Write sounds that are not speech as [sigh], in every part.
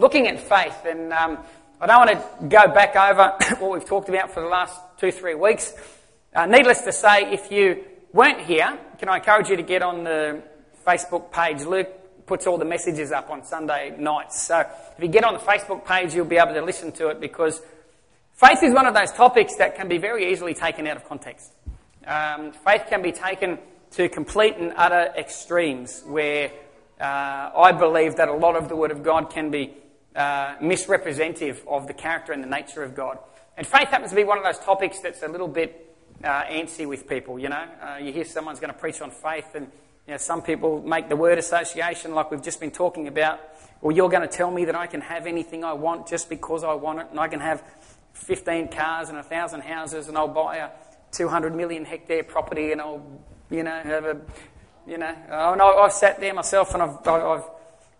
looking at faith, and um, I don't want to go back over [coughs] what we've talked about for the last two, three weeks. Uh, needless to say, if you weren't here, can I encourage you to get on the Facebook page? Luke puts all the messages up on Sunday nights. So if you get on the Facebook page, you'll be able to listen to it because faith is one of those topics that can be very easily taken out of context. Um, faith can be taken to complete and utter extremes where uh, I believe that a lot of the Word of God can be uh, misrepresentative of the character and the nature of God. And faith happens to be one of those topics that's a little bit uh, antsy with people, you know. Uh, you hear someone's going to preach on faith, and you know, some people make the word association, like we've just been talking about. Well, you're going to tell me that I can have anything I want just because I want it, and I can have 15 cars and a thousand houses, and I'll buy a 200 million hectare property, and I'll, you know, have a, you know, and I've sat there myself, and I've, I've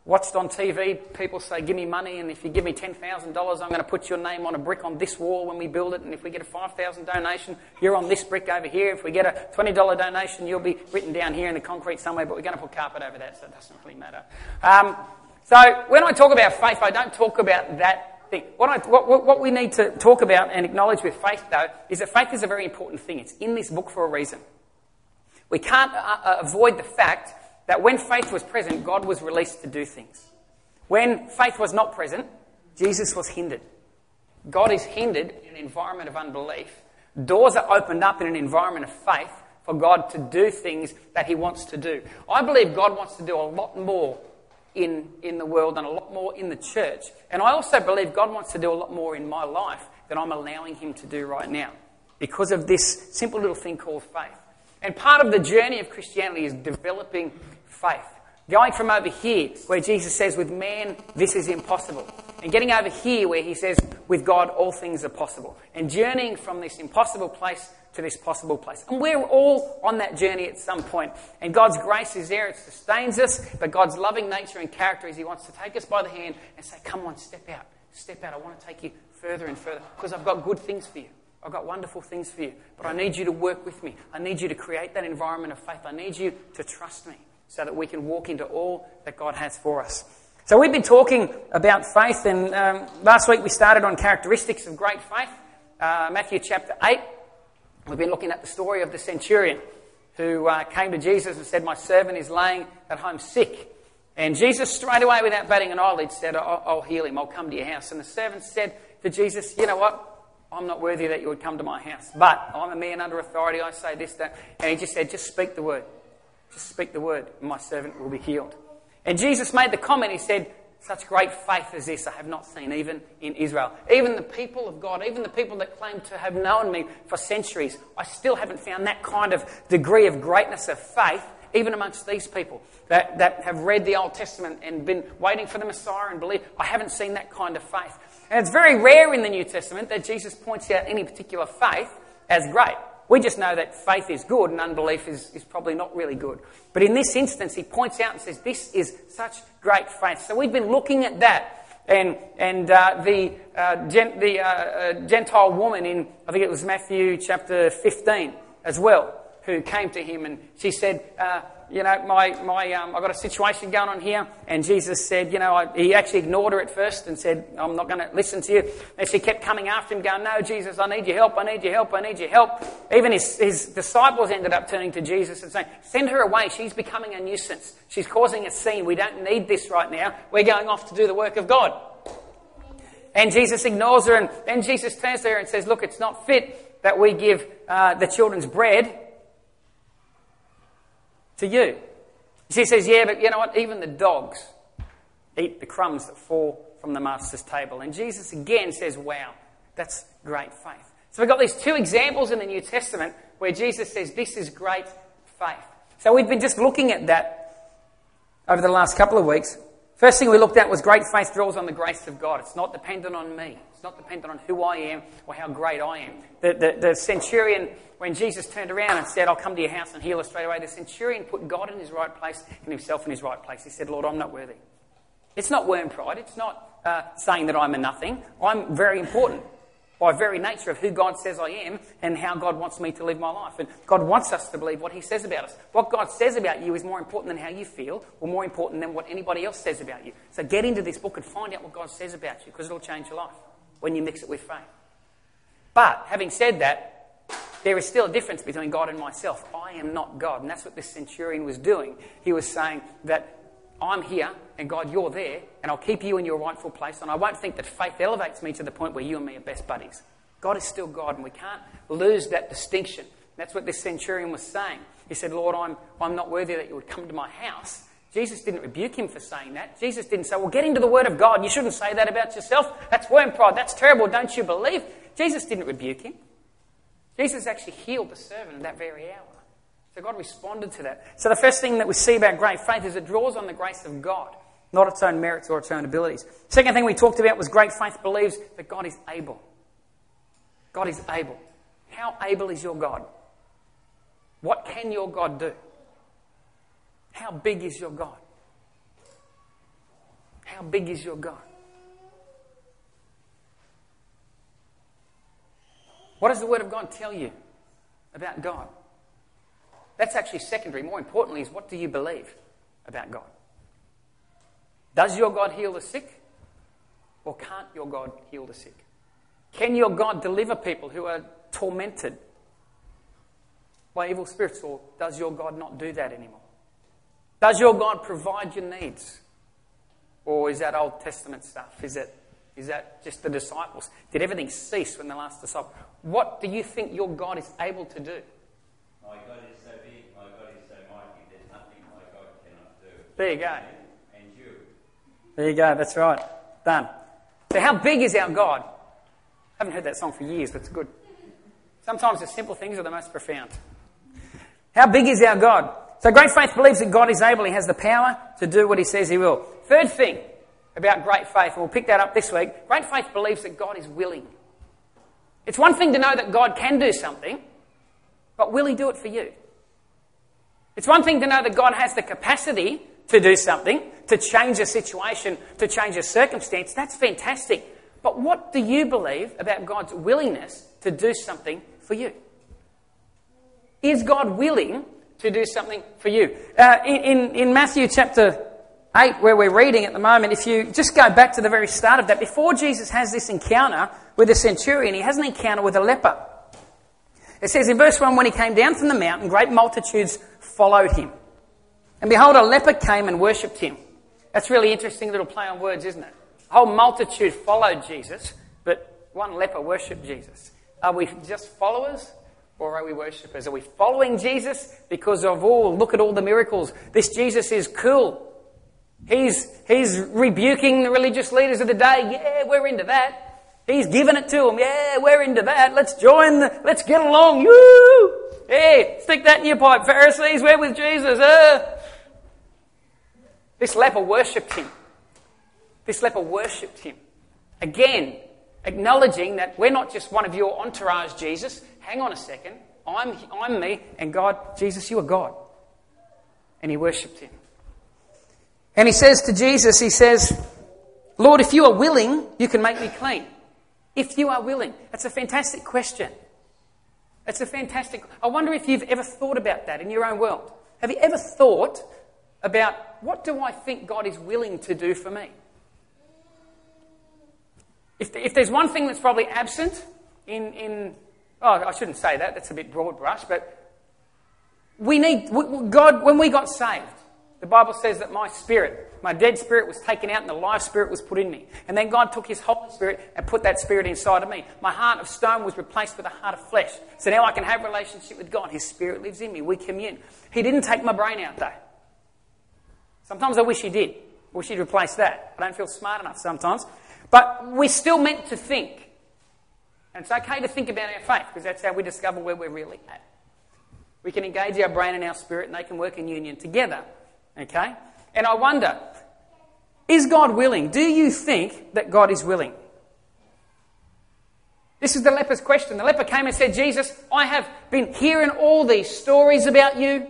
watched on TV people say, Give me money, and if you give me $10,000, I'm going to put your name on a brick on this wall when we build it. And if we get a 5000 donation, you're on this brick over here. If we get a $20 donation, you'll be written down here in the concrete somewhere, but we're going to put carpet over that, so it doesn't really matter. Um, so when I talk about faith, I don't talk about that thing. What, I, what, what we need to talk about and acknowledge with faith, though, is that faith is a very important thing. It's in this book for a reason. We can't uh, uh avoid the fact that when faith was present, God was released to do things. When faith was not present, Jesus was hindered. God is hindered in an environment of unbelief. Doors are opened up in an environment of faith for God to do things that He wants to do. I believe God wants to do a lot more in, in the world and a lot more in the church. And I also believe God wants to do a lot more in my life than I'm allowing Him to do right now because of this simple little thing called faith. And part of the journey of Christianity is developing faith. Going from over here, where Jesus says, with man, this is impossible. And getting over here, where he says, with God, all things are possible. And journeying from this impossible place to this possible place. And we're all on that journey at some point. And God's grace is there, it sustains us, but God's loving nature and character is He wants to take us by the hand and say, Come on, step out, step out. I want to take you further and further because I've got good things for you. I've got wonderful things for you, but I need you to work with me. I need you to create that environment of faith. I need you to trust me so that we can walk into all that God has for us. So we've been talking about faith, and um, last week we started on characteristics of great faith, uh, Matthew chapter 8. We've been looking at the story of the centurion who uh, came to Jesus and said, My servant is laying at home sick. And Jesus, straight away, without batting an eyelid, said, I'll, I'll heal him, I'll come to your house. And the servant said to Jesus, You know what? I'm not worthy that you would come to my house, but I'm a man under authority. I say this, that. And he just said, Just speak the word. Just speak the word, and my servant will be healed. And Jesus made the comment, he said, Such great faith as this I have not seen, even in Israel. Even the people of God, even the people that claim to have known me for centuries, I still haven't found that kind of degree of greatness of faith, even amongst these people that, that have read the Old Testament and been waiting for the Messiah and believe. I haven't seen that kind of faith. And it's very rare in the New Testament that Jesus points out any particular faith as great. We just know that faith is good and unbelief is, is probably not really good. But in this instance, he points out and says, This is such great faith. So we've been looking at that. And, and uh, the, uh, gen, the uh, uh Gentile woman in, I think it was Matthew chapter 15 as well, who came to him and she said, uh, you know, my, my, um, I've got a situation going on here. And Jesus said, you know, I, he actually ignored her at first and said, I'm not going to listen to you. And she kept coming after him, going, no, Jesus, I need your help, I need your help, I need your help. Even his, his disciples ended up turning to Jesus and saying, send her away. She's becoming a nuisance. She's causing a scene. We don't need this right now. We're going off to do the work of God. And Jesus ignores her, and then Jesus turns to her and says, Look, it's not fit that we give uh, the children's bread to you. She says, Yeah, but you know what? Even the dogs eat the crumbs that fall from the master's table. And Jesus again says, Wow, that's great faith. So we've got these two examples in the New Testament where Jesus says, This is great faith. So we've been just looking at that over the last couple of weeks. First thing we looked at was great faith draws on the grace of God. It's not dependent on me. It's not dependent on who I am or how great I am. The, the, the centurion when Jesus turned around and said, I'll come to your house and heal us straight away, the centurion put God in his right place and himself in his right place. He said, Lord, I'm not worthy. It's not worm pride. It's not uh, saying that I'm a nothing. I'm very important. By very nature of who God says I am and how God wants me to live my life. And God wants us to believe what He says about us. What God says about you is more important than how you feel, or more important than what anybody else says about you. So get into this book and find out what God says about you, because it'll change your life when you mix it with faith. But having said that, there is still a difference between God and myself. I am not God. And that's what this centurion was doing. He was saying that I'm here, and God, you're there, and I'll keep you in your rightful place. And I won't think that faith elevates me to the point where you and me are best buddies. God is still God, and we can't lose that distinction. That's what this centurion was saying. He said, Lord, I'm, I'm not worthy that you would come to my house. Jesus didn't rebuke him for saying that. Jesus didn't say, Well, get into the Word of God. You shouldn't say that about yourself. That's worm pride. That's terrible. Don't you believe? Jesus didn't rebuke him. Jesus actually healed the servant in that very hour. So God responded to that. So the first thing that we see about great faith is it draws on the grace of God, not its own merits or its own abilities. Second thing we talked about was great faith believes that God is able. God is able. How able is your God? What can your God do? How big is your God? How big is your God? What does the Word of God tell you about God? That's actually secondary. More importantly, is what do you believe about God? Does your God heal the sick? Or can't your God heal the sick? Can your God deliver people who are tormented by evil spirits? Or does your God not do that anymore? Does your God provide your needs? Or is that Old Testament stuff? Is, it, is that just the disciples? Did everything cease when the last disciple? What do you think your God is able to do? There you go. And you. There you go, that's right. Done. So, how big is our God? I haven't heard that song for years, but it's good. Sometimes the simple things are the most profound. How big is our God? So, great faith believes that God is able, He has the power to do what He says He will. Third thing about great faith, and we'll pick that up this week great faith believes that God is willing. It's one thing to know that God can do something, but will He do it for you? It's one thing to know that God has the capacity to do something, to change a situation, to change a circumstance, that's fantastic. But what do you believe about God's willingness to do something for you? Is God willing to do something for you? Uh, in, in, in Matthew chapter 8, where we're reading at the moment, if you just go back to the very start of that, before Jesus has this encounter with the centurion, he has an encounter with a leper. It says in verse 1 when he came down from the mountain, great multitudes followed him. And behold, a leper came and worshipped him. That's really interesting little play on words, isn't it? A whole multitude followed Jesus, but one leper worshipped Jesus. Are we just followers or are we worshippers? Are we following Jesus because of, oh, look at all the miracles. This Jesus is cool. He's, he's rebuking the religious leaders of the day. Yeah, we're into that. He's giving it to them. Yeah, we're into that. Let's join the, let's get along. Woo! Hey, stick that in your pipe, Pharisees. We're with Jesus. Uh. This leper worshipped him. This leper worshipped him. Again, acknowledging that we're not just one of your entourage, Jesus. Hang on a second. I'm, I'm me, and God, Jesus, you are God. And he worshipped him. And he says to Jesus, he says, Lord, if you are willing, you can make me clean. If you are willing. That's a fantastic question. That's a fantastic. I wonder if you've ever thought about that in your own world. Have you ever thought about what do I think God is willing to do for me? If, if there's one thing that's probably absent in, in, oh, I shouldn't say that, that's a bit broad brush, but we need, God, when we got saved, the Bible says that my spirit, my dead spirit was taken out and the life spirit was put in me. And then God took his Holy Spirit and put that spirit inside of me. My heart of stone was replaced with a heart of flesh. So now I can have relationship with God. His spirit lives in me. We commune. He didn't take my brain out though. Sometimes I wish he did. I wish he'd replace that. I don't feel smart enough sometimes. But we're still meant to think. And it's okay to think about our faith because that's how we discover where we're really at. We can engage our brain and our spirit and they can work in union together. Okay? And I wonder, is God willing? Do you think that God is willing? This is the leper's question. The leper came and said, Jesus, I have been hearing all these stories about you.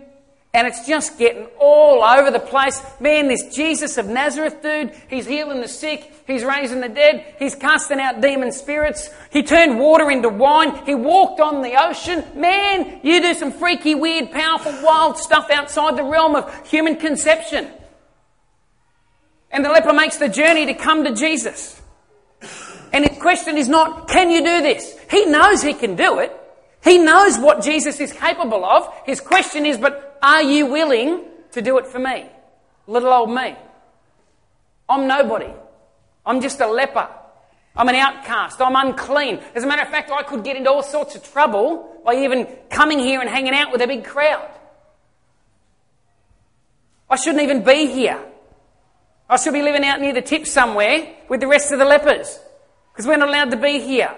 And it's just getting all over the place. Man, this Jesus of Nazareth dude, he's healing the sick, he's raising the dead, he's casting out demon spirits, he turned water into wine, he walked on the ocean. Man, you do some freaky, weird, powerful, wild stuff outside the realm of human conception. And the leper makes the journey to come to Jesus. And his question is not, can you do this? He knows he can do it. He knows what Jesus is capable of. His question is, but are you willing to do it for me? Little old me. I'm nobody. I'm just a leper. I'm an outcast. I'm unclean. As a matter of fact, I could get into all sorts of trouble by even coming here and hanging out with a big crowd. I shouldn't even be here. I should be living out near the tip somewhere with the rest of the lepers because we're not allowed to be here.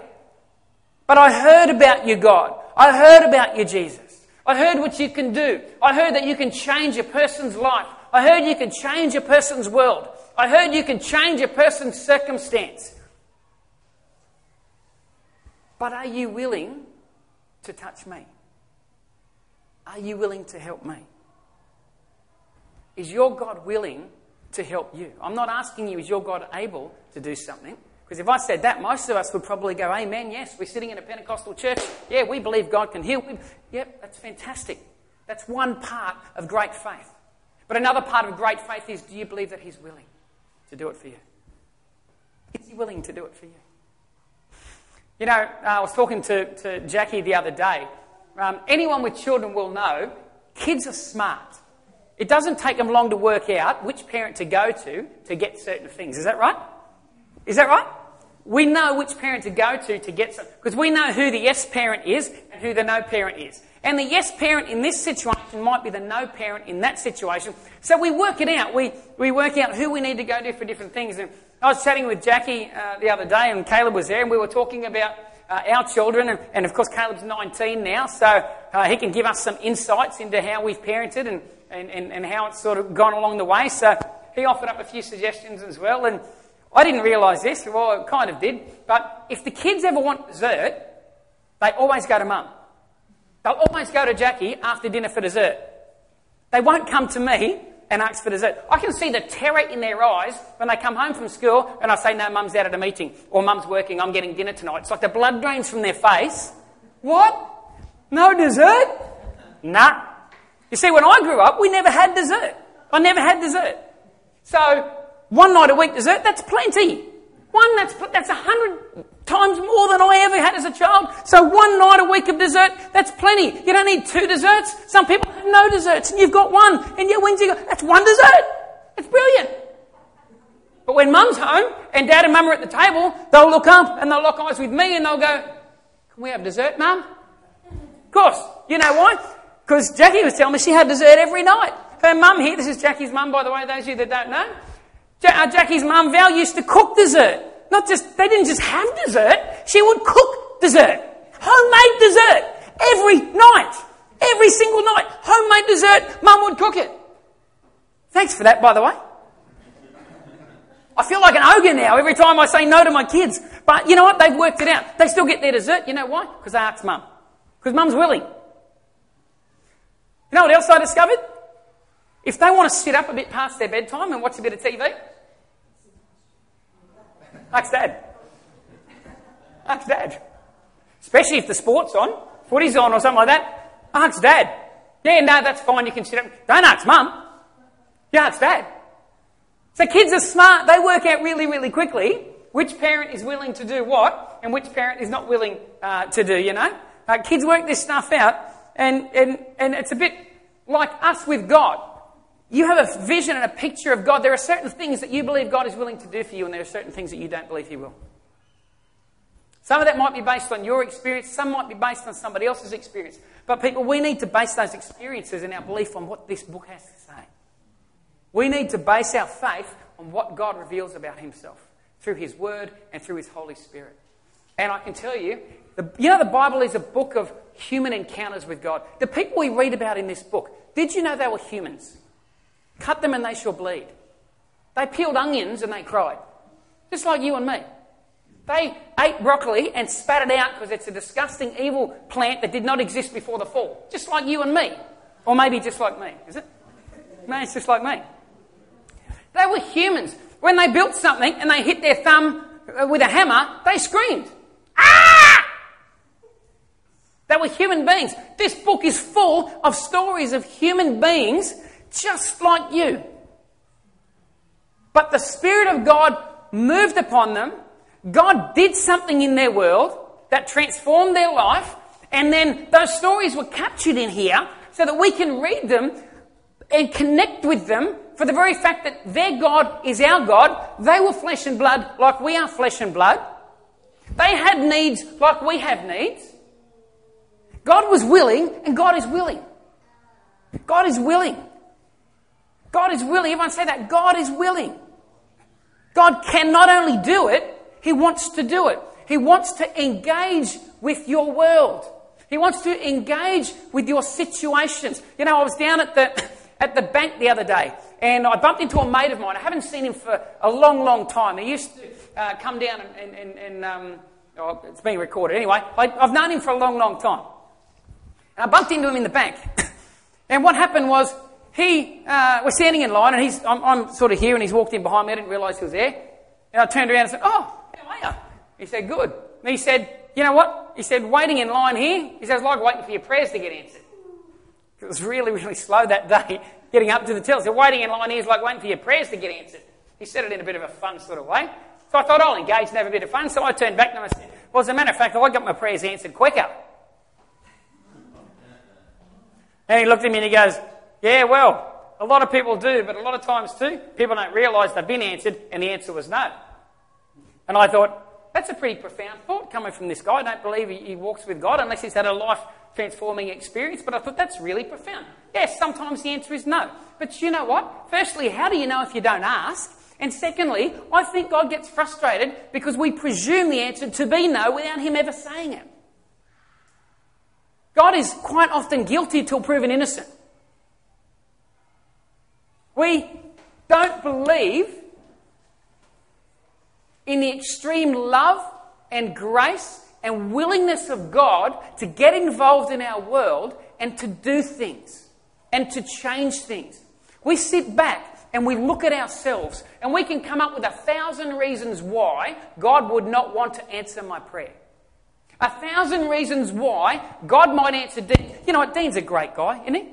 But I heard about you, God. I heard about you, Jesus. I heard what you can do. I heard that you can change a person's life. I heard you can change a person's world. I heard you can change a person's circumstance. But are you willing to touch me? Are you willing to help me? Is your God willing to help you? I'm not asking you, is your God able to do something? Because if I said that, most of us would probably go, Amen, yes, we're sitting in a Pentecostal church. Yeah, we believe God can heal. Yep, that's fantastic. That's one part of great faith. But another part of great faith is do you believe that He's willing to do it for you? Is He willing to do it for you? You know, uh, I was talking to, to Jackie the other day. Um, anyone with children will know kids are smart. It doesn't take them long to work out which parent to go to to get certain things. Is that right? Is that right? We know which parent to go to to get some, because we know who the yes parent is and who the no parent is. And the yes parent in this situation might be the no parent in that situation. So we work it out. We, we work out who we need to go to for different things. And I was chatting with Jackie uh, the other day, and Caleb was there, and we were talking about uh, our children. And, and, of course, Caleb's 19 now, so uh, he can give us some insights into how we've parented and, and, and, and how it's sort of gone along the way. So he offered up a few suggestions as well. And I didn't realise this, well, I kind of did, but if the kids ever want dessert, they always go to mum. They'll always go to Jackie after dinner for dessert. They won't come to me and ask for dessert. I can see the terror in their eyes when they come home from school and I say, no, mum's out at a meeting, or mum's working, I'm getting dinner tonight. It's like the blood drains from their face. What? No dessert? Nah. You see, when I grew up, we never had dessert. I never had dessert. So one night a week dessert, that's plenty. One, that's, that's a hundred times more than I ever had as a child. So one night a week of dessert, that's plenty. You don't need two desserts. Some people have no desserts and you've got one. And yet when's you go, that's one dessert. It's brilliant. But when mum's home and dad and mum are at the table, they'll look up and they'll lock eyes with me and they'll go, can we have dessert, mum? Of course. You know why? Because Jackie was telling me she had dessert every night. Her mum here, this is Jackie's mum, by the way, those of you that don't know. Uh, Jackie's mum Val used to cook dessert. Not just, they didn't just have dessert, she would cook dessert. Homemade dessert. Every night. Every single night. Homemade dessert, mum would cook it. Thanks for that, by the way. I feel like an ogre now every time I say no to my kids. But you know what? They've worked it out. They still get their dessert. You know why? Because they asked mum. Because mum's willing. You know what else I discovered? If they want to sit up a bit past their bedtime and watch a bit of TV, Ask dad. Ask dad. Especially if the sport's on, footy's on or something like that. Ask dad. Yeah, no, that's fine. You can sit up. Don't ask mum. Yeah, ask dad. So kids are smart. They work out really, really quickly which parent is willing to do what and which parent is not willing uh, to do, you know. Uh, kids work this stuff out and, and, and it's a bit like us with God. You have a vision and a picture of God. There are certain things that you believe God is willing to do for you, and there are certain things that you don't believe He will. Some of that might be based on your experience, some might be based on somebody else's experience. But people, we need to base those experiences and our belief on what this book has to say. We need to base our faith on what God reveals about Himself through His Word and through His Holy Spirit. And I can tell you, the, you know, the Bible is a book of human encounters with God. The people we read about in this book, did you know they were humans? Cut them and they shall bleed. They peeled onions and they cried. Just like you and me. They ate broccoli and spat it out because it's a disgusting, evil plant that did not exist before the fall. Just like you and me. Or maybe just like me, is it? Maybe it's just like me. They were humans. When they built something and they hit their thumb uh, with a hammer, they screamed. Ah! They were human beings. This book is full of stories of human beings just like you. But the Spirit of God moved upon them. God did something in their world that transformed their life. And then those stories were captured in here so that we can read them and connect with them for the very fact that their God is our God. They were flesh and blood like we are flesh and blood. They had needs like we have needs. God was willing and God is willing. God is willing. God is willing. Everyone say that. God is willing. God can not only do it, He wants to do it. He wants to engage with your world. He wants to engage with your situations. You know, I was down at the, [coughs] at the bank the other day and I bumped into a mate of mine. I haven't seen him for a long, long time. He used to uh, come down and, and, and um, oh, it's being recorded anyway. I, I've known him for a long, long time. And I bumped into him in the bank. [coughs] and what happened was he uh, was standing in line, and he's, I'm, I'm, sort of here, and he's walked in behind me. I didn't realise he was there. And I turned around and said, Oh, how are you? He said, Good. And he said, You know what? He said, Waiting in line here, he says, like waiting for your prayers to get answered. It was really, really [laughs] slow that day getting up to the till. So waiting in line here is like waiting for your prayers to get answered. He said it in a bit of a fun sort of way. So I thought I'll engage and have a bit of fun. So I turned back and I said, Well, as a matter of fact, I got my prayers answered quicker. And he looked at me and he goes, Yeah, well, a lot of people do, but a lot of times too, people don't realise they've been answered and the answer was no. And I thought, that's a pretty profound thought coming from this guy. I don't believe he, he walks with God unless he's had a life transforming experience, but I thought that's really profound. Yes, sometimes the answer is no. But you know what? Firstly, how do you know if you don't ask? And secondly, I think God gets frustrated because we presume the answer to be no without Him ever saying it. God is quite often guilty till proven innocent. We don't believe in the extreme love and grace and willingness of God to get involved in our world and to do things and to change things. We sit back and we look at ourselves and we can come up with a thousand reasons why God would not want to answer my prayer. A thousand reasons why God might answer Dean. You know what? Dean's a great guy, isn't he?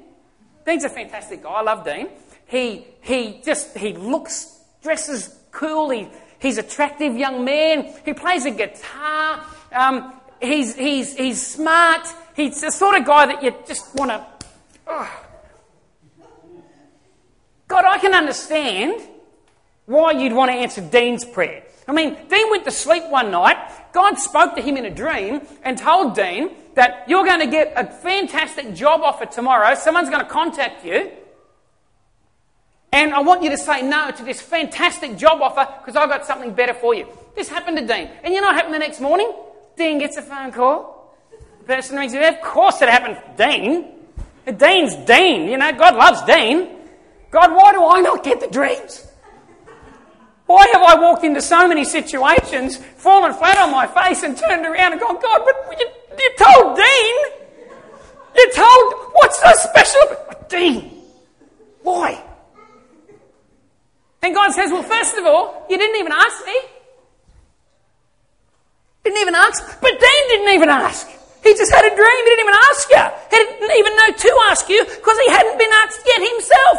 Dean's a fantastic guy. I love Dean. He, he just, he looks, dresses cool. He, he's attractive young man. He plays a guitar. Um, he's, he's, he's smart. He's the sort of guy that you just want to. Oh. God, I can understand why you'd want to answer Dean's prayer. I mean, Dean went to sleep one night. God spoke to him in a dream and told Dean that you're going to get a fantastic job offer tomorrow. Someone's going to contact you. And I want you to say no to this fantastic job offer because I've got something better for you. This happened to Dean. And you know what happened the next morning? Dean gets a phone call. The person rings him. Of course it happened Dean. Dean's Dean. You know, God loves Dean. God, why do I not get the dreams? Why have I walked into so many situations, fallen flat on my face, and turned around and gone, God, but you, you told Dean. You told, what's so special? Dean. Why? And God says, well, first of all, you didn't even ask me. Didn't even ask. But Dean didn't even ask. He just had a dream. He didn't even ask you. He didn't even know to ask you because he hadn't been asked yet himself.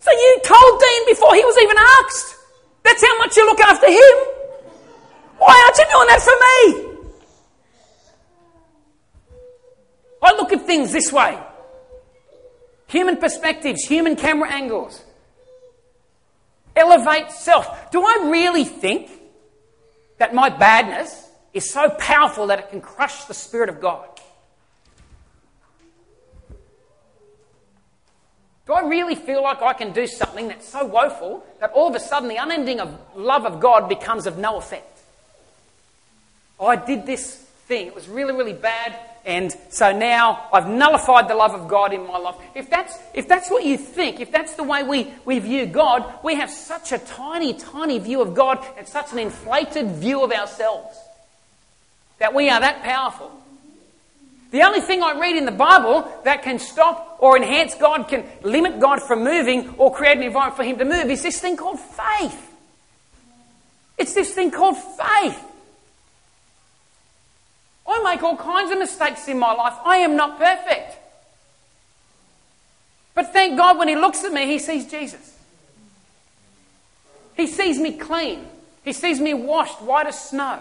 So you told Dean before he was even asked. That's how much you look after him. Why aren't you doing that for me? I look at things this way. Human perspectives, human camera angles. Elevate self. Do I really think that my badness is so powerful that it can crush the Spirit of God? Do I really feel like I can do something that's so woeful that all of a sudden the unending of love of God becomes of no effect? I did this thing. It was really, really bad. And so now I've nullified the love of God in my life. If that's, if that's what you think, if that's the way we, we view God, we have such a tiny, tiny view of God and such an inflated view of ourselves that we are that powerful. The only thing I read in the Bible that can stop or enhance God, can limit God from moving, or create an environment for Him to move is this thing called faith. It's this thing called faith. I make all kinds of mistakes in my life. I am not perfect. But thank God when He looks at me, He sees Jesus. He sees me clean. He sees me washed white as snow.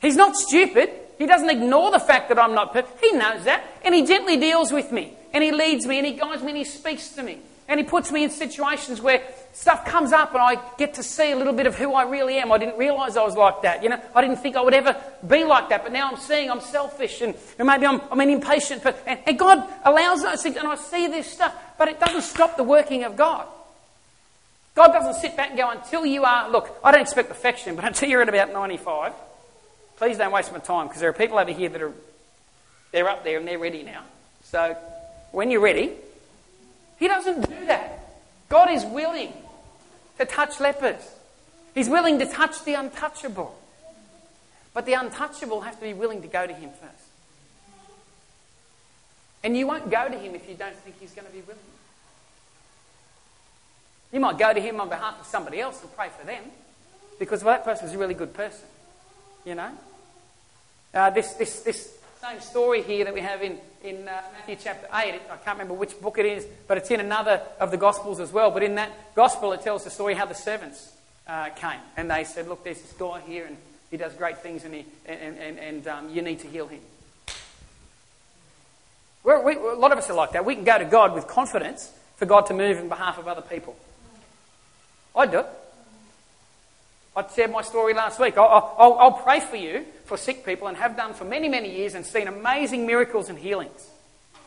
He's not stupid. He doesn't ignore the fact that I'm not perfect. He knows that. And He gently deals with me. And He leads me and He guides me and He speaks to me. And He puts me in situations where stuff comes up and I get to see a little bit of who I really am. I didn't realize I was like that. You know, I didn't think I would ever be like that. But now I'm seeing I'm selfish and, and maybe I'm, I'm an impatient. But, and, and God allows those things and I see this stuff. But it doesn't stop the working of God. God doesn't sit back and go until you are, look, I don't expect perfection, but [laughs] until you're at about 95, please don't waste my time because there are people over here that are, they're up there and they're ready now. So when you're ready, He doesn't do that. God is willing to touch lepers. He's willing to touch the untouchable. But the untouchable have to be willing to go to Him first. And you won't go to Him if you don't think He's going to be willing. You might go to Him on behalf of somebody else and pray for them because well, that person's a really good person. You know? Uh, this, this, this same story here that we have in, in uh, Matthew chapter 8, I can't remember which book it is, but it's in another of the Gospels as well. But in that Gospel, it tells the story how the servants uh, came. And they said, Look, there's this guy here, and he does great things, and, he, and, and, and um, you need to heal him. We're, we, a lot of us are like that. We can go to God with confidence for God to move in behalf of other people. I do it. I shared my story last week. I'll, I'll, I'll, pray for you, for sick people, and have done for many, many years and seen amazing miracles and healings.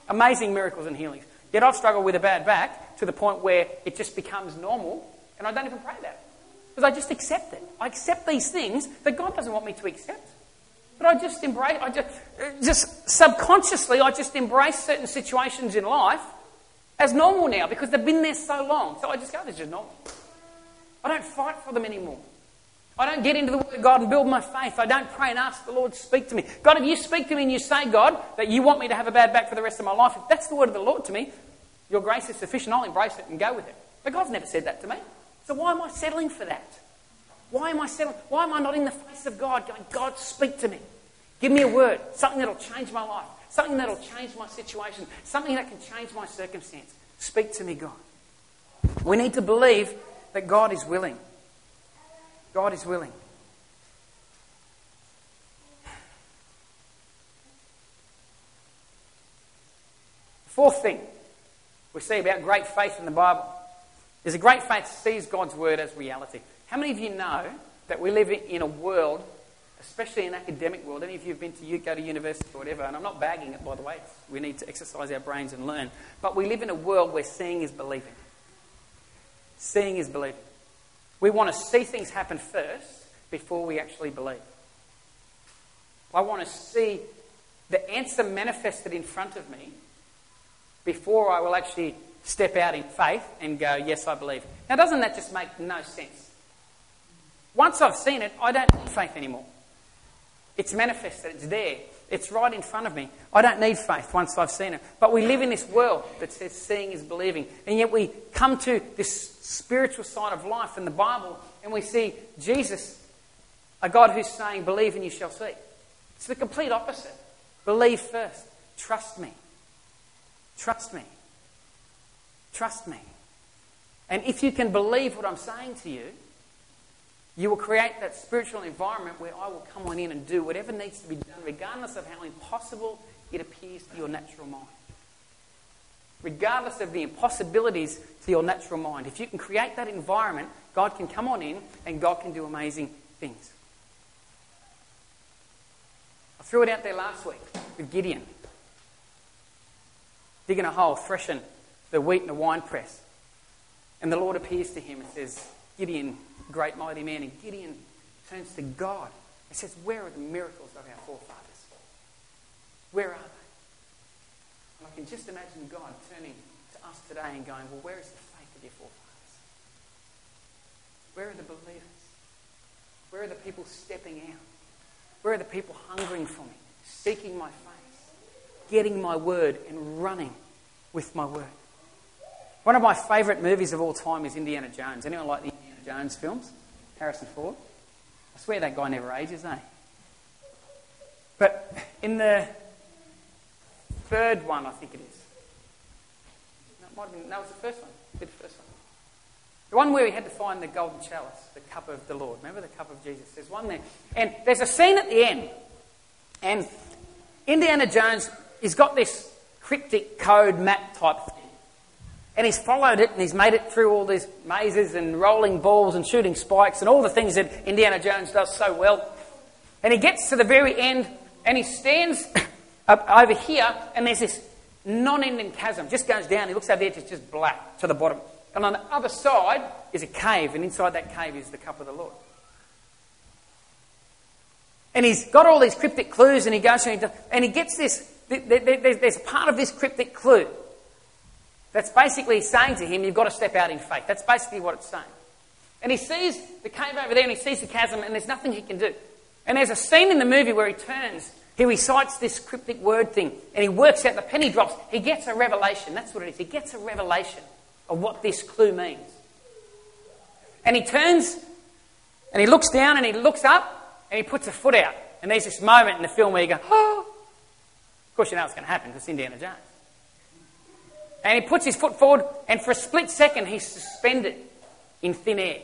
Amazing miracles and healings. Yet I've struggled with a bad back to the point where it just becomes normal and I don't even pray that. Because I just accept it. I accept these things that God doesn't want me to accept. But I just embrace, I just, just subconsciously, I just embrace certain situations in life as normal now because they've been there so long. So I just go, this is normal. I don't fight for them anymore. I don't get into the Word of God and build my faith. I don't pray and ask the Lord to speak to me. God, if you speak to me and you say, God, that you want me to have a bad back for the rest of my life, if that's the Word of the Lord to me, your grace is sufficient. I'll embrace it and go with it. But God's never said that to me. So why am I settling for that? Why am I settling? Why am I not in the face of God going, God, speak to me? Give me a word, something that'll change my life, something that'll change my situation, something that can change my circumstance. Speak to me, God. We need to believe that God is willing. God is willing. Fourth thing we see about great faith in the Bible is a great faith sees God's word as reality. How many of you know that we live in a world, especially an academic world? Any of you have been to go to university or whatever? And I'm not bagging it, by the way. we need to exercise our brains and learn. But we live in a world where seeing is believing. Seeing is believing. We want to see things happen first before we actually believe. I want to see the answer manifested in front of me before I will actually step out in faith and go, Yes, I believe. Now, doesn't that just make no sense? Once I've seen it, I don't need faith anymore. It's manifested, it's there, it's right in front of me. I don't need faith once I've seen it. But we live in this world that says seeing is believing. And yet we come to this spiritual side of life in the Bible, and we see Jesus, a God who's saying, Believe and you shall see. It's the complete opposite. Believe first. Trust me. Trust me. Trust me. And if you can believe what I'm saying to you, you will create that spiritual environment where I will come on in and do whatever needs to be done, regardless of how impossible it appears to your natural mind regardless of the impossibilities to your natural mind. If you can create that environment, God can come on in and God can do amazing things. I threw it out there last week with Gideon. Digging a hole, threshing the wheat in a wine press. And the Lord appears to him and says, Gideon, great mighty man. And Gideon turns to God and says, Where are the miracles of our forefathers? Where are they? And I can just imagine God turning to us today and going, Well, where is the faith of your forefathers? Where are the believers? Where are the people stepping out? Where are the people hungering for me, seeking my face? getting my word and running with my word. One of my favourite movies of all time is Indiana Jones. Anyone like the Jones films? Harrison Ford. I swear that guy never ages, eh? But in the third one, I think it is. Have been, it was the first one. the first one. The one where he had to find the golden chalice, the cup of the Lord. Remember the cup of Jesus? There's one there. And there's a scene at the end. And Indiana Jones, he's got this cryptic code map type thing. And he's followed it and he's made it through all these mazes and rolling balls and shooting spikes and all the things that Indiana Jones does so well. And he gets to the very end and he stands [coughs] up over here and there's this non-ending chasm. Just goes down. He looks over the edge. It's just black to the bottom. And on the other side is a cave, and inside that cave is the cup of the Lord. And he's got all these cryptic clues, and he goes and he gets this. There's part of this cryptic clue that's basically saying to him, You've got to step out in faith. That's basically what it's saying. And he sees the cave over there, and he sees the chasm, and there's nothing he can do. And there's a scene in the movie where he turns he recites this cryptic word thing and he works out the penny drops. He gets a revelation. That's what it is. He gets a revelation of what this clue means. And he turns and he looks down and he looks up and he puts a foot out. And there's this moment in the film where you go, oh. Of course, you know what's going to happen because it's Indiana Jones. And he puts his foot forward, and for a split second, he's suspended in thin air.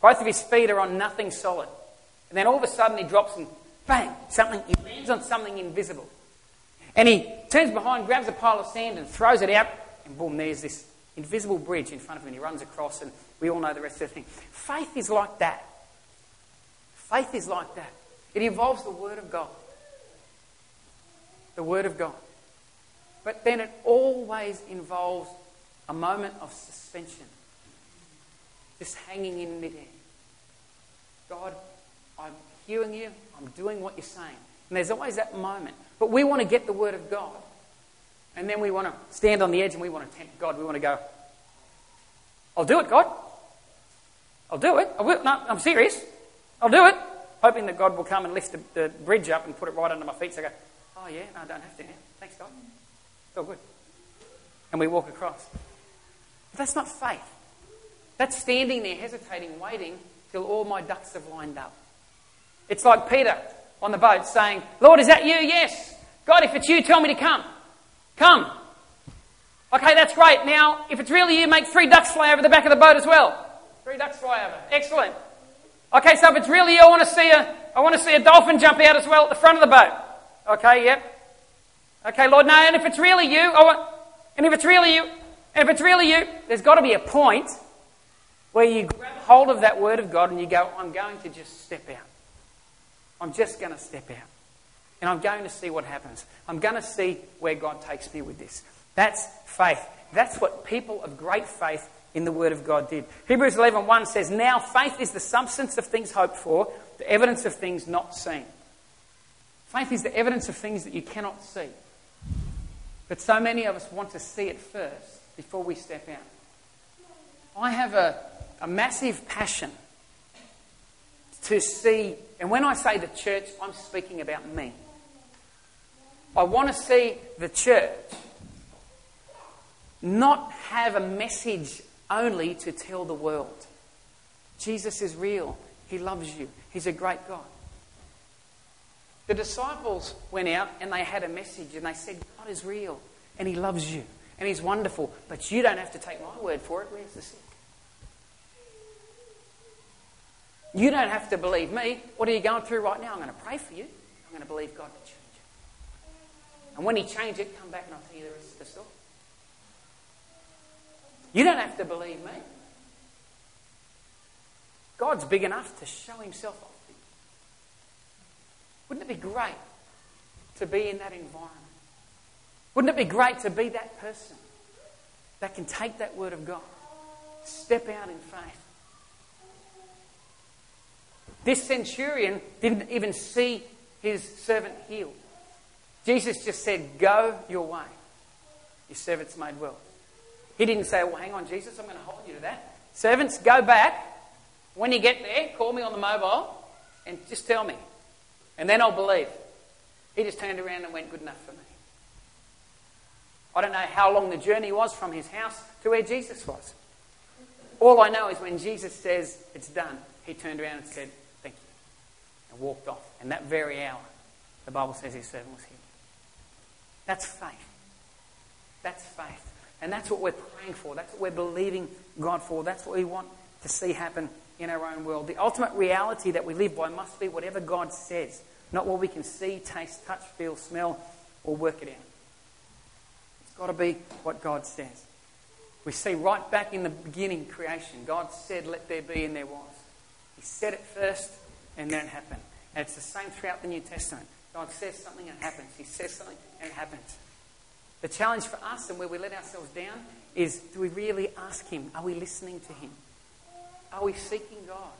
Both of his feet are on nothing solid. And then all of a sudden, he drops and bang, something, he lands on something invisible. And he turns behind, grabs a pile of sand, and throws it out, and boom, there's this invisible bridge in front of him. He runs across, and we all know the rest of the thing. Faith is like that. Faith is like that. It involves the Word of God. The Word of God. But then it always involves a moment of suspension, just hanging in midair. God, I'm hearing you, I'm doing what you're saying. And there's always that moment. But we want to get the Word of God. And then we want to stand on the edge and we want to tempt God. We want to go, I'll do it, God. I'll do it. I will. No, I'm serious. I'll do it. Hoping that God will come and lift the, the bridge up and put it right under my feet. So I go, oh yeah, no, I don't have to. Thanks, God. All good. And we walk across. But that's not faith. That's standing there hesitating, waiting till all my ducks have lined up. It's like Peter on the boat saying, Lord, is that you? Yes. God, if it's you, tell me to come. Come. Okay, that's great. Now, if it's really you, make three ducks fly over the back of the boat as well. Three ducks fly over. Excellent. Okay, so if it's really you, I want to see a, I want to see a dolphin jump out as well at the front of the boat. Okay, yep. Okay, Lord, no, and if it's really you, oh, want, and if it's really you, and if it's really you, there's got to be a point where you grab hold of that word of God and you go, I'm going to just step out. I'm just going to step out. And I'm going to see what happens. I'm going to see where God takes me with this. That's faith. That's what people of great faith in the Word of God did. Hebrews 11.1 says, Now faith is the substance of things hoped for, the evidence of things not seen. Faith is the evidence of things that you cannot see. But so many of us want to see it first before we step out. I have a, a massive passion to see, and when I say the church, I'm speaking about me. I want to see the church not have a message only to tell the world. Jesus is real. He loves you. He's a great God. The disciples went out and they had a message and they said, God is real and He loves you and He's wonderful, but you don't have to take my word for it. Where's the sick? You don't have to believe me. What are you going through right now? I'm going to pray for you. I'm going to believe God to change it. And when He changes it, come back and I'll tell you the rest of the story. You don't have to believe me. God's big enough to show Himself. Wouldn't it be great to be in that environment? Wouldn't it be great to be that person that can take that word of God, step out in faith, this centurion didn't even see his servant healed. Jesus just said, Go your way. Your servant's made well. He didn't say, Well, hang on, Jesus, I'm going to hold you to that. Servants, go back. When you get there, call me on the mobile and just tell me. And then I'll believe. He just turned around and went, Good enough for me. I don't know how long the journey was from his house to where Jesus was. All I know is when Jesus says it's done, he turned around and said, Thank you, and walked off. And that very hour, the Bible says his servant was healed. That's faith. That's faith. And that's what we're praying for. That's what we're believing God for. That's what we want to see happen in our own world. The ultimate reality that we live by must be whatever God says, not what we can see, taste, touch, feel, smell, or work it out. It's got to be what God says. We see right back in the beginning creation, God said, Let there be, and there was. He said it first, and then it happened. And it's the same throughout the New Testament. God says something and it happens. He says something and it happens. The challenge for us and where we let ourselves down is do we really ask Him? Are we listening to Him? Are we seeking God?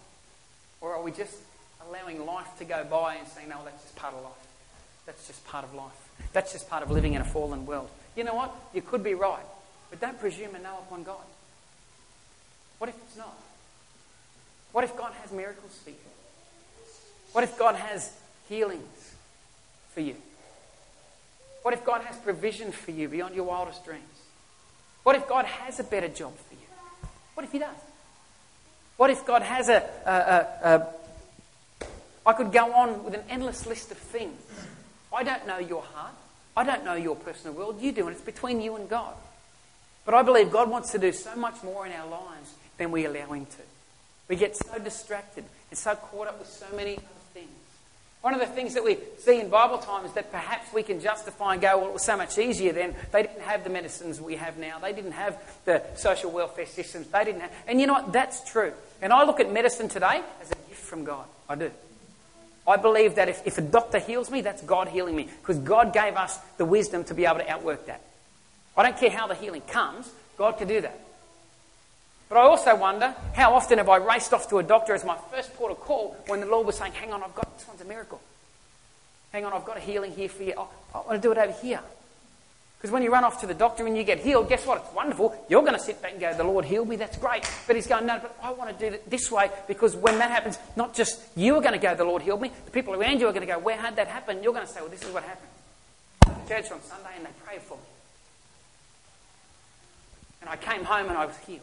Or are we just allowing life to go by and saying, no, that's just part of life? That's just part of life. That's just part of living in a fallen world. You know what? You could be right, but don't presume and know upon God. What if it's not? What if God has miracles for you? What if God has healings for you? What if God has provision for you beyond your wildest dreams? What if God has a better job for you? What if He does? What if God has a, a, a, a I could go on with an endless list of things. I don't know your heart. I don't know your personal world. You do, and it's between you and God. But I believe God wants to do so much more in our lives than we allow Him to. We get so distracted and so caught up with so many one of the things that we see in Bible times that perhaps we can justify and go, well, it was so much easier then. They didn't have the medicines we have now. They didn't have the social welfare systems. They didn't have. And you know what? That's true. And I look at medicine today as a gift from God. I do. I believe that if, if a doctor heals me, that's God healing me. Because God gave us the wisdom to be able to outwork that. I don't care how the healing comes, God can do that. But I also wonder how often have I raced off to a doctor as my first port of call when the Lord was saying, Hang on, I've got this one's a miracle. Hang on, I've got a healing here for you. Oh, I, I want to do it over here. Because when you run off to the doctor and you get healed, guess what? It's wonderful. You're going to sit back and go, The Lord healed me. That's great. But He's going, No, but I want to do it this way because when that happens, not just you are going to go, The Lord healed me. The people around you are going to go, Where had that happen? You're going to say, Well, this is what happened. Church on Sunday and they prayed for me. And I came home and I was healed.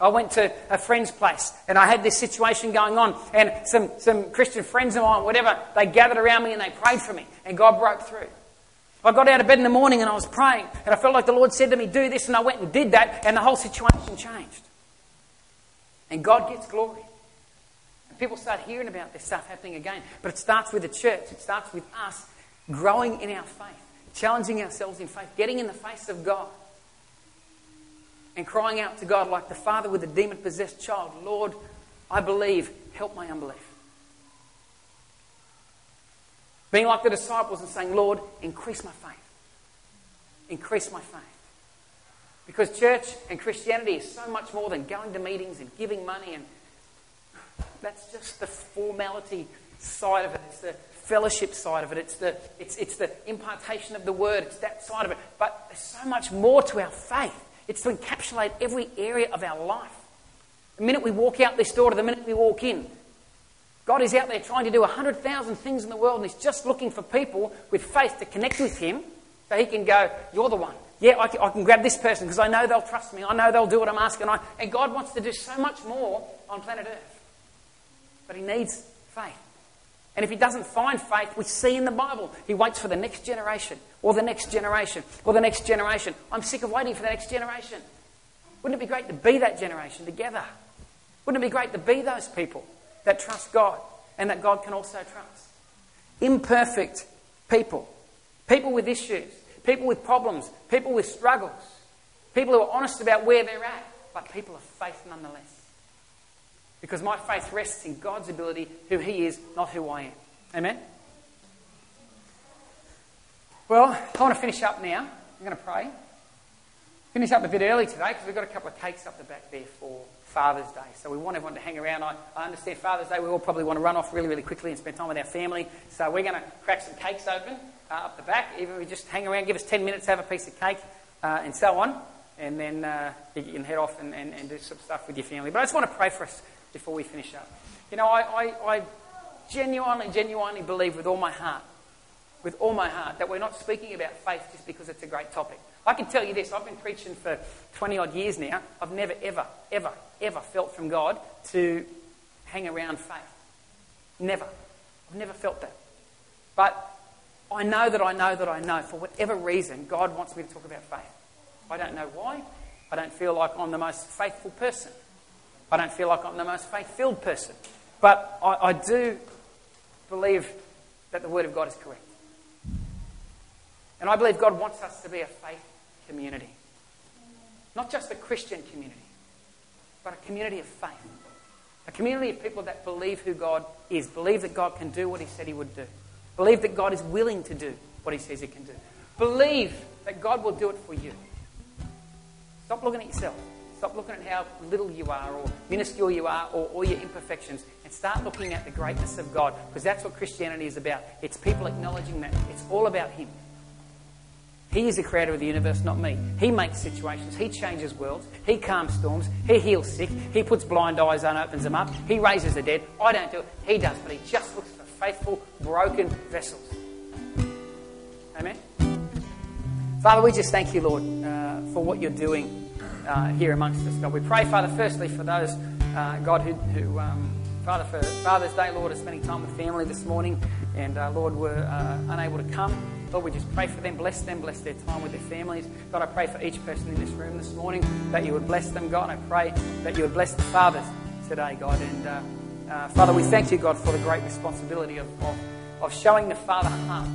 I went to a friend's place and I had this situation going on, and some, some Christian friends of mine, whatever, they gathered around me and they prayed for me, and God broke through. I got out of bed in the morning and I was praying, and I felt like the Lord said to me, Do this, and I went and did that, and the whole situation changed. And God gets glory. And people start hearing about this stuff happening again. But it starts with the church, it starts with us growing in our faith, challenging ourselves in faith, getting in the face of God and crying out to God like the father with a demon possessed child Lord, I believe, help my unbelief. Being like the disciples and saying, Lord, increase my faith. Increase my faith. Because church and Christianity is so much more than going to meetings and giving money, and that's just the formality side of it. It's the fellowship side of it. It's the, it's, it's the impartation of the word. It's that side of it. But there's so much more to our faith. It's to encapsulate every area of our life. The minute we walk out this door to the minute we walk in, God is out there trying to do 100,000 things in the world, and He's just looking for people with faith to connect with Him so He can go, You're the one. Yeah, I can, I can grab this person because I know they'll trust me. I know they'll do what I'm asking. I, and God wants to do so much more on planet Earth. But He needs faith. And if he doesn't find faith, we see in the Bible, he waits for the next generation, or the next generation, or the next generation. I'm sick of waiting for the next generation. Wouldn't it be great to be that generation together? Wouldn't it be great to be those people that trust God and that God can also trust? Imperfect people, people with issues, people with problems, people with struggles, people who are honest about where they're at, but people of faith nonetheless. Because my faith rests in God's ability, who He is, not who I am. Amen? Well, I want to finish up now. I'm going to pray. Finish up a bit early today because we've got a couple of cakes up the back there for Father's Day. So we want everyone to hang around. I, I understand Father's Day, we all probably want to run off really, really quickly and spend time with our family. So we're going to crack some cakes open uh, up the back. Even if we just hang around, give us 10 minutes, have a piece of cake, uh, and so on. And then uh, you can head off and, and, and do some stuff with your family. But I just want to pray for us before we finish up. You know, I, I, I genuinely, genuinely believe with all my heart, with all my heart, that we're not speaking about faith just because it's a great topic. I can tell you this I've been preaching for 20 odd years now. I've never, ever, ever, ever felt from God to hang around faith. Never. I've never felt that. But I know that I know that I know, for whatever reason, God wants me to talk about faith. I don't know why. I don't feel like I'm the most faithful person. I don't feel like I'm the most faith filled person. But I, I do believe that the Word of God is correct. And I believe God wants us to be a faith community. Not just a Christian community, but a community of faith. A community of people that believe who God is, believe that God can do what He said He would do, believe that God is willing to do what He says He can do, believe that God will do it for you. Stop looking at yourself. Stop looking at how little you are or minuscule you are or all your imperfections and start looking at the greatness of God because that's what Christianity is about. It's people acknowledging that it's all about Him. He is the creator of the universe, not me. He makes situations. He changes worlds. He calms storms. He heals sick. He puts blind eyes on, opens them up. He raises the dead. I don't do it. He does, but He just looks for faithful, broken vessels. Amen. Father, we just thank you, Lord, uh, for what you're doing uh, here amongst us, God. We pray, Father, firstly for those, uh, God, who, who um, Father, for Father's Day, Lord, are spending time with family this morning, and uh, Lord, were uh, unable to come. Lord, we just pray for them, bless them, bless their time with their families. God, I pray for each person in this room this morning that you would bless them, God. I pray that you would bless the fathers today, God. And uh, uh, Father, we thank you, God, for the great responsibility of, of, of showing the Father heart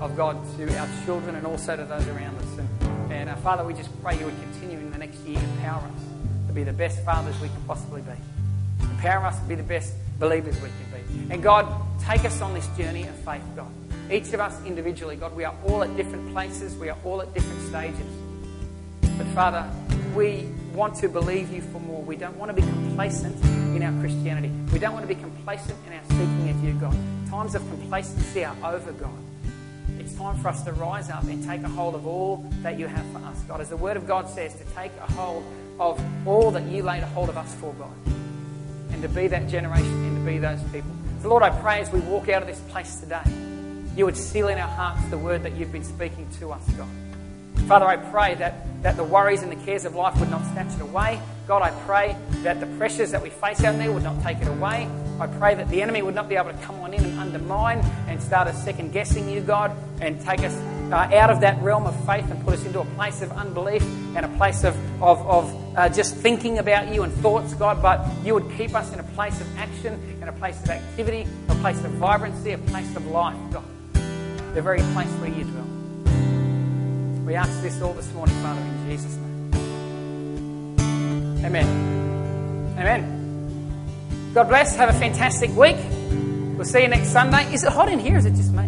of God to our children and also to those around us. And, and uh, Father, we just pray you would continue in the next year to empower us to be the best fathers we can possibly be. Empower us to be the best believers we can be. And God, take us on this journey of faith, God. Each of us individually, God, we are all at different places, we are all at different stages. But Father, we want to believe you for more. We don't want to be complacent in our Christianity. We don't want to be complacent in our seeking of you, God. Times of complacency are over, God time for us to rise up and take a hold of all that you have for us, God. As the Word of God says, to take a hold of all that you laid a hold of us for, God. And to be that generation and to be those people. So, Lord, I pray as we walk out of this place today, you would seal in our hearts the word that you've been speaking to us, God. Father, I pray that, that the worries and the cares of life would not snatch it away. God, I pray that the pressures that we face out there would not take it away. I pray that the enemy would not be able to come on in and undermine and start us second guessing you, God, and take us uh, out of that realm of faith and put us into a place of unbelief and a place of, of, of uh, just thinking about you and thoughts, God, but you would keep us in a place of action and a place of activity, a place of vibrancy, a place of life, God. The very place where you dwell. We ask this all this morning, Father, in Jesus' name. Amen. Amen. God bless. Have a fantastic week. We'll see you next Sunday. Is it hot in here? Is it just me?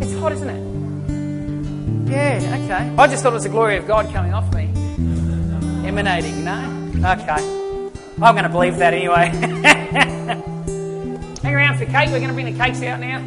It's hot, isn't it? Yeah, okay. I just thought it was the glory of God coming off me. Emanating, no? Okay. I'm going to believe that anyway. [laughs] Hang around for cake. We're going to bring the cakes out now.